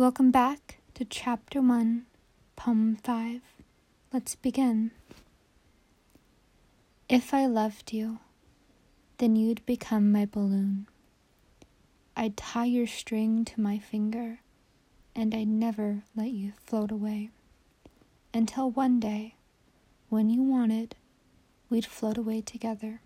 Welcome back to Chapter 1, Poem 5. Let's begin. If I loved you, then you'd become my balloon. I'd tie your string to my finger, and I'd never let you float away. Until one day, when you wanted, we'd float away together.